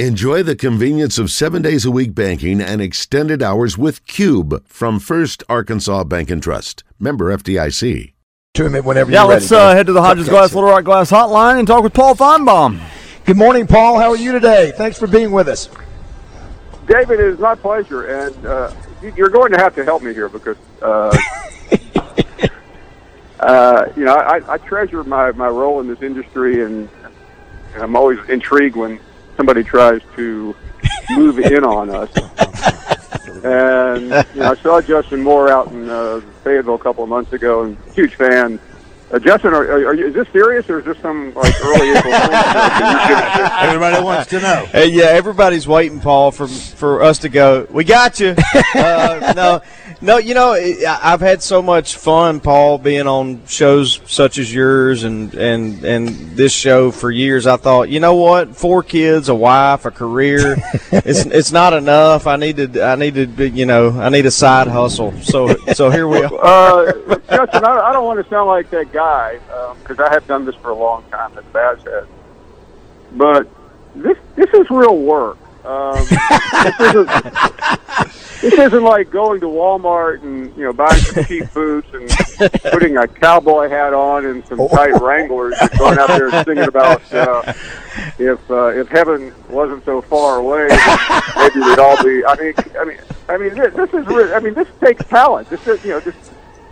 Enjoy the convenience of seven days a week banking and extended hours with Cube from First Arkansas Bank and Trust. Member FDIC. To him whenever Yeah, you're let's ready. uh, head to the Hodges Glass Little Rock Glass Hotline and talk with Paul Finebaum. Good morning, Paul. How are you today? Thanks for being with us. David, it is my pleasure, and uh, you- you're going to have to help me here because, uh, uh, you know, I, I treasure my, my role in this industry, and, and I'm always intrigued when somebody tries to move in on us. And you know, I saw Justin Moore out in uh, Fayetteville a couple of months ago, and huge fan. Uh, Justin, are, are, are you, is this serious or is this some like early April? thing? Can you give us- Everybody wants to know. Hey, yeah, everybody's waiting, Paul, for for us to go. We got you. Uh, no, no, you know, I- I've had so much fun, Paul, being on shows such as yours and and and this show for years. I thought, you know what, four kids, a wife, a career, it's it's not enough. I need to, I need to, be, you know, I need a side hustle. So so here we are. Uh, Justin, I, I don't want to sound like that guy because I have done this for a long time, as Baz has. But this this is real work. Um, this isn't this isn't like going to Walmart and you know buying some cheap boots and putting a cowboy hat on and some tight Wranglers and going out there singing about uh, if uh, if heaven wasn't so far away, maybe we'd all be. I mean, I mean, I mean, this, this is. I mean, this takes talent. This is, you know, this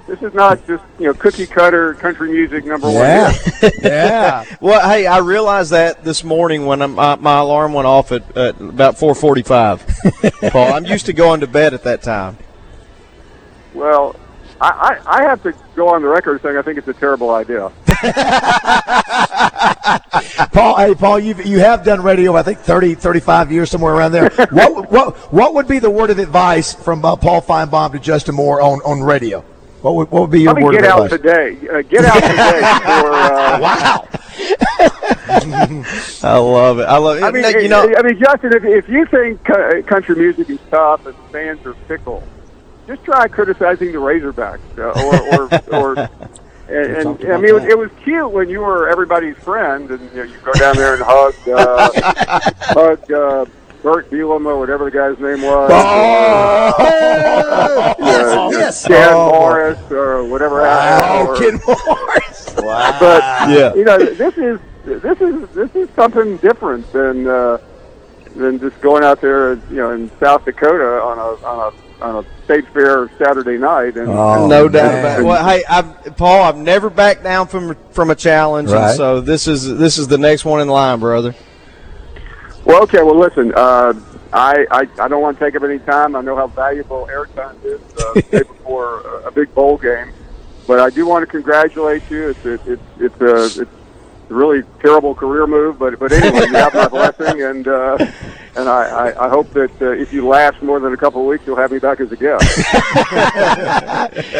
this is not just you know cookie cutter country music number Yeah. one. yeah. Well, hey, I realized that this morning when I'm- my, my alarm went off at, at about 4:45. Paul, I'm used to going to bed at that time. Well, I, I I have to go on the record saying I think it's a terrible idea. Paul, hey, Paul, you've, you have done radio, I think 30, 35 years, somewhere around there. what, what, what would be the word of advice from uh, Paul Finebaum to Justin Moore on, on radio? What would, what would be your Let me word get of out advice? today. Uh, get out today before. Uh, Wow. I love it. I love it. I mean, you know, I mean, Justin, if, if you think uh, country music is tough and fans are fickle, just try criticizing the Razorbacks, uh, or, or, or and, and I mean, it was, it was cute when you were everybody's friend, and you, know, you go down there and hug, uh, hug uh, Bert Bielema, whatever the guy's name was, Oh, uh, yes. Ken Oh. Morris, or whatever. Oh, or- Ken Morris. but yeah. you know, this is this is this is something different than uh, than just going out there, you know, in South Dakota on a on a on a state fair Saturday night. And, Oh, no doubt about it. Well, hey, I've, Paul, I've never backed down from from a challenge, Right. and so this is this is the next one in line, brother. Well, okay. Well, listen, uh, I, I I don't want to take up any time. I know how valuable airtime is uh, the day before a- a big bowl game, but I do want to congratulate you. It's it, it's it's a it's a really terrible career move, but but anyway, you have my blessing, and uh, and I, I, I hope that uh, if you last more than a couple of weeks, you'll have me back as a guest.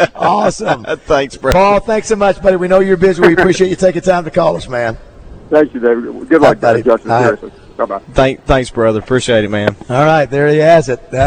Awesome. Thanks, bro. Paul, thanks so much, buddy. We know you're busy. We appreciate you taking time to call us, man. Thank you, David. Good luck, buddy. Justin. All right. Seriously. Bye bye. Thank, thanks, brother. Appreciate it, man. All right, there he has it. Uh,